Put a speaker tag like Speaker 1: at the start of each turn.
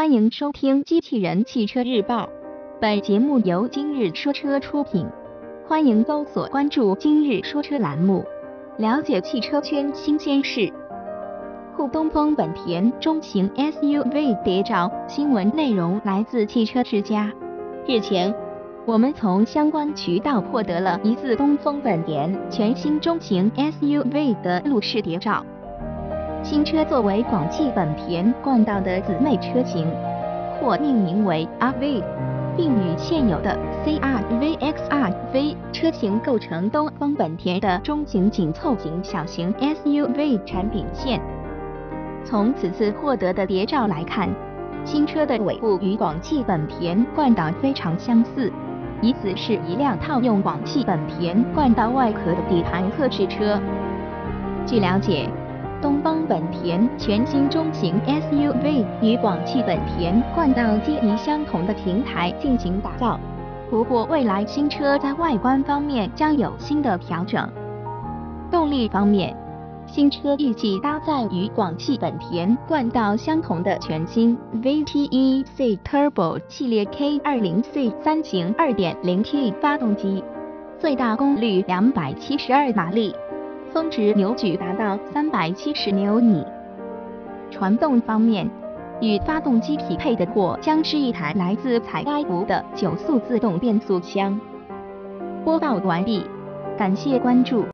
Speaker 1: 欢迎收听《机器人汽车日报》，本节目由今日说车出品。欢迎搜索关注“今日说车”栏目，了解汽车圈新鲜事。沪东风本田中型 SUV 谍照新闻内容来自汽车之家。日前，我们从相关渠道获得了疑似东风本田全新中型 SUV 的路试谍照。新车作为广汽本田冠道的姊妹车型，或命名为 RV，并与现有的 CR-V、XR-V 车型构成东风本田的中型紧凑型小型 SUV 产品线。从此次获得的谍照来看，新车的尾部与广汽本田冠道非常相似，疑似是一辆套用广汽本田冠道外壳的底盘测试车。据了解。东风本田全新中型 SUV 与广汽本田冠道基于相同的平台进行打造，不过未来新车在外观方面将有新的调整。动力方面，新车预计搭载与广汽本田冠道相同的全新 VTEC Turbo 系列 K20C 三型 2.0T 发动机，最大功率272马力。峰值扭矩达到三百七十牛米。传动方面，与发动机匹配的或将是一台来自采埃孚的九速自动变速箱。播报完毕，感谢关注。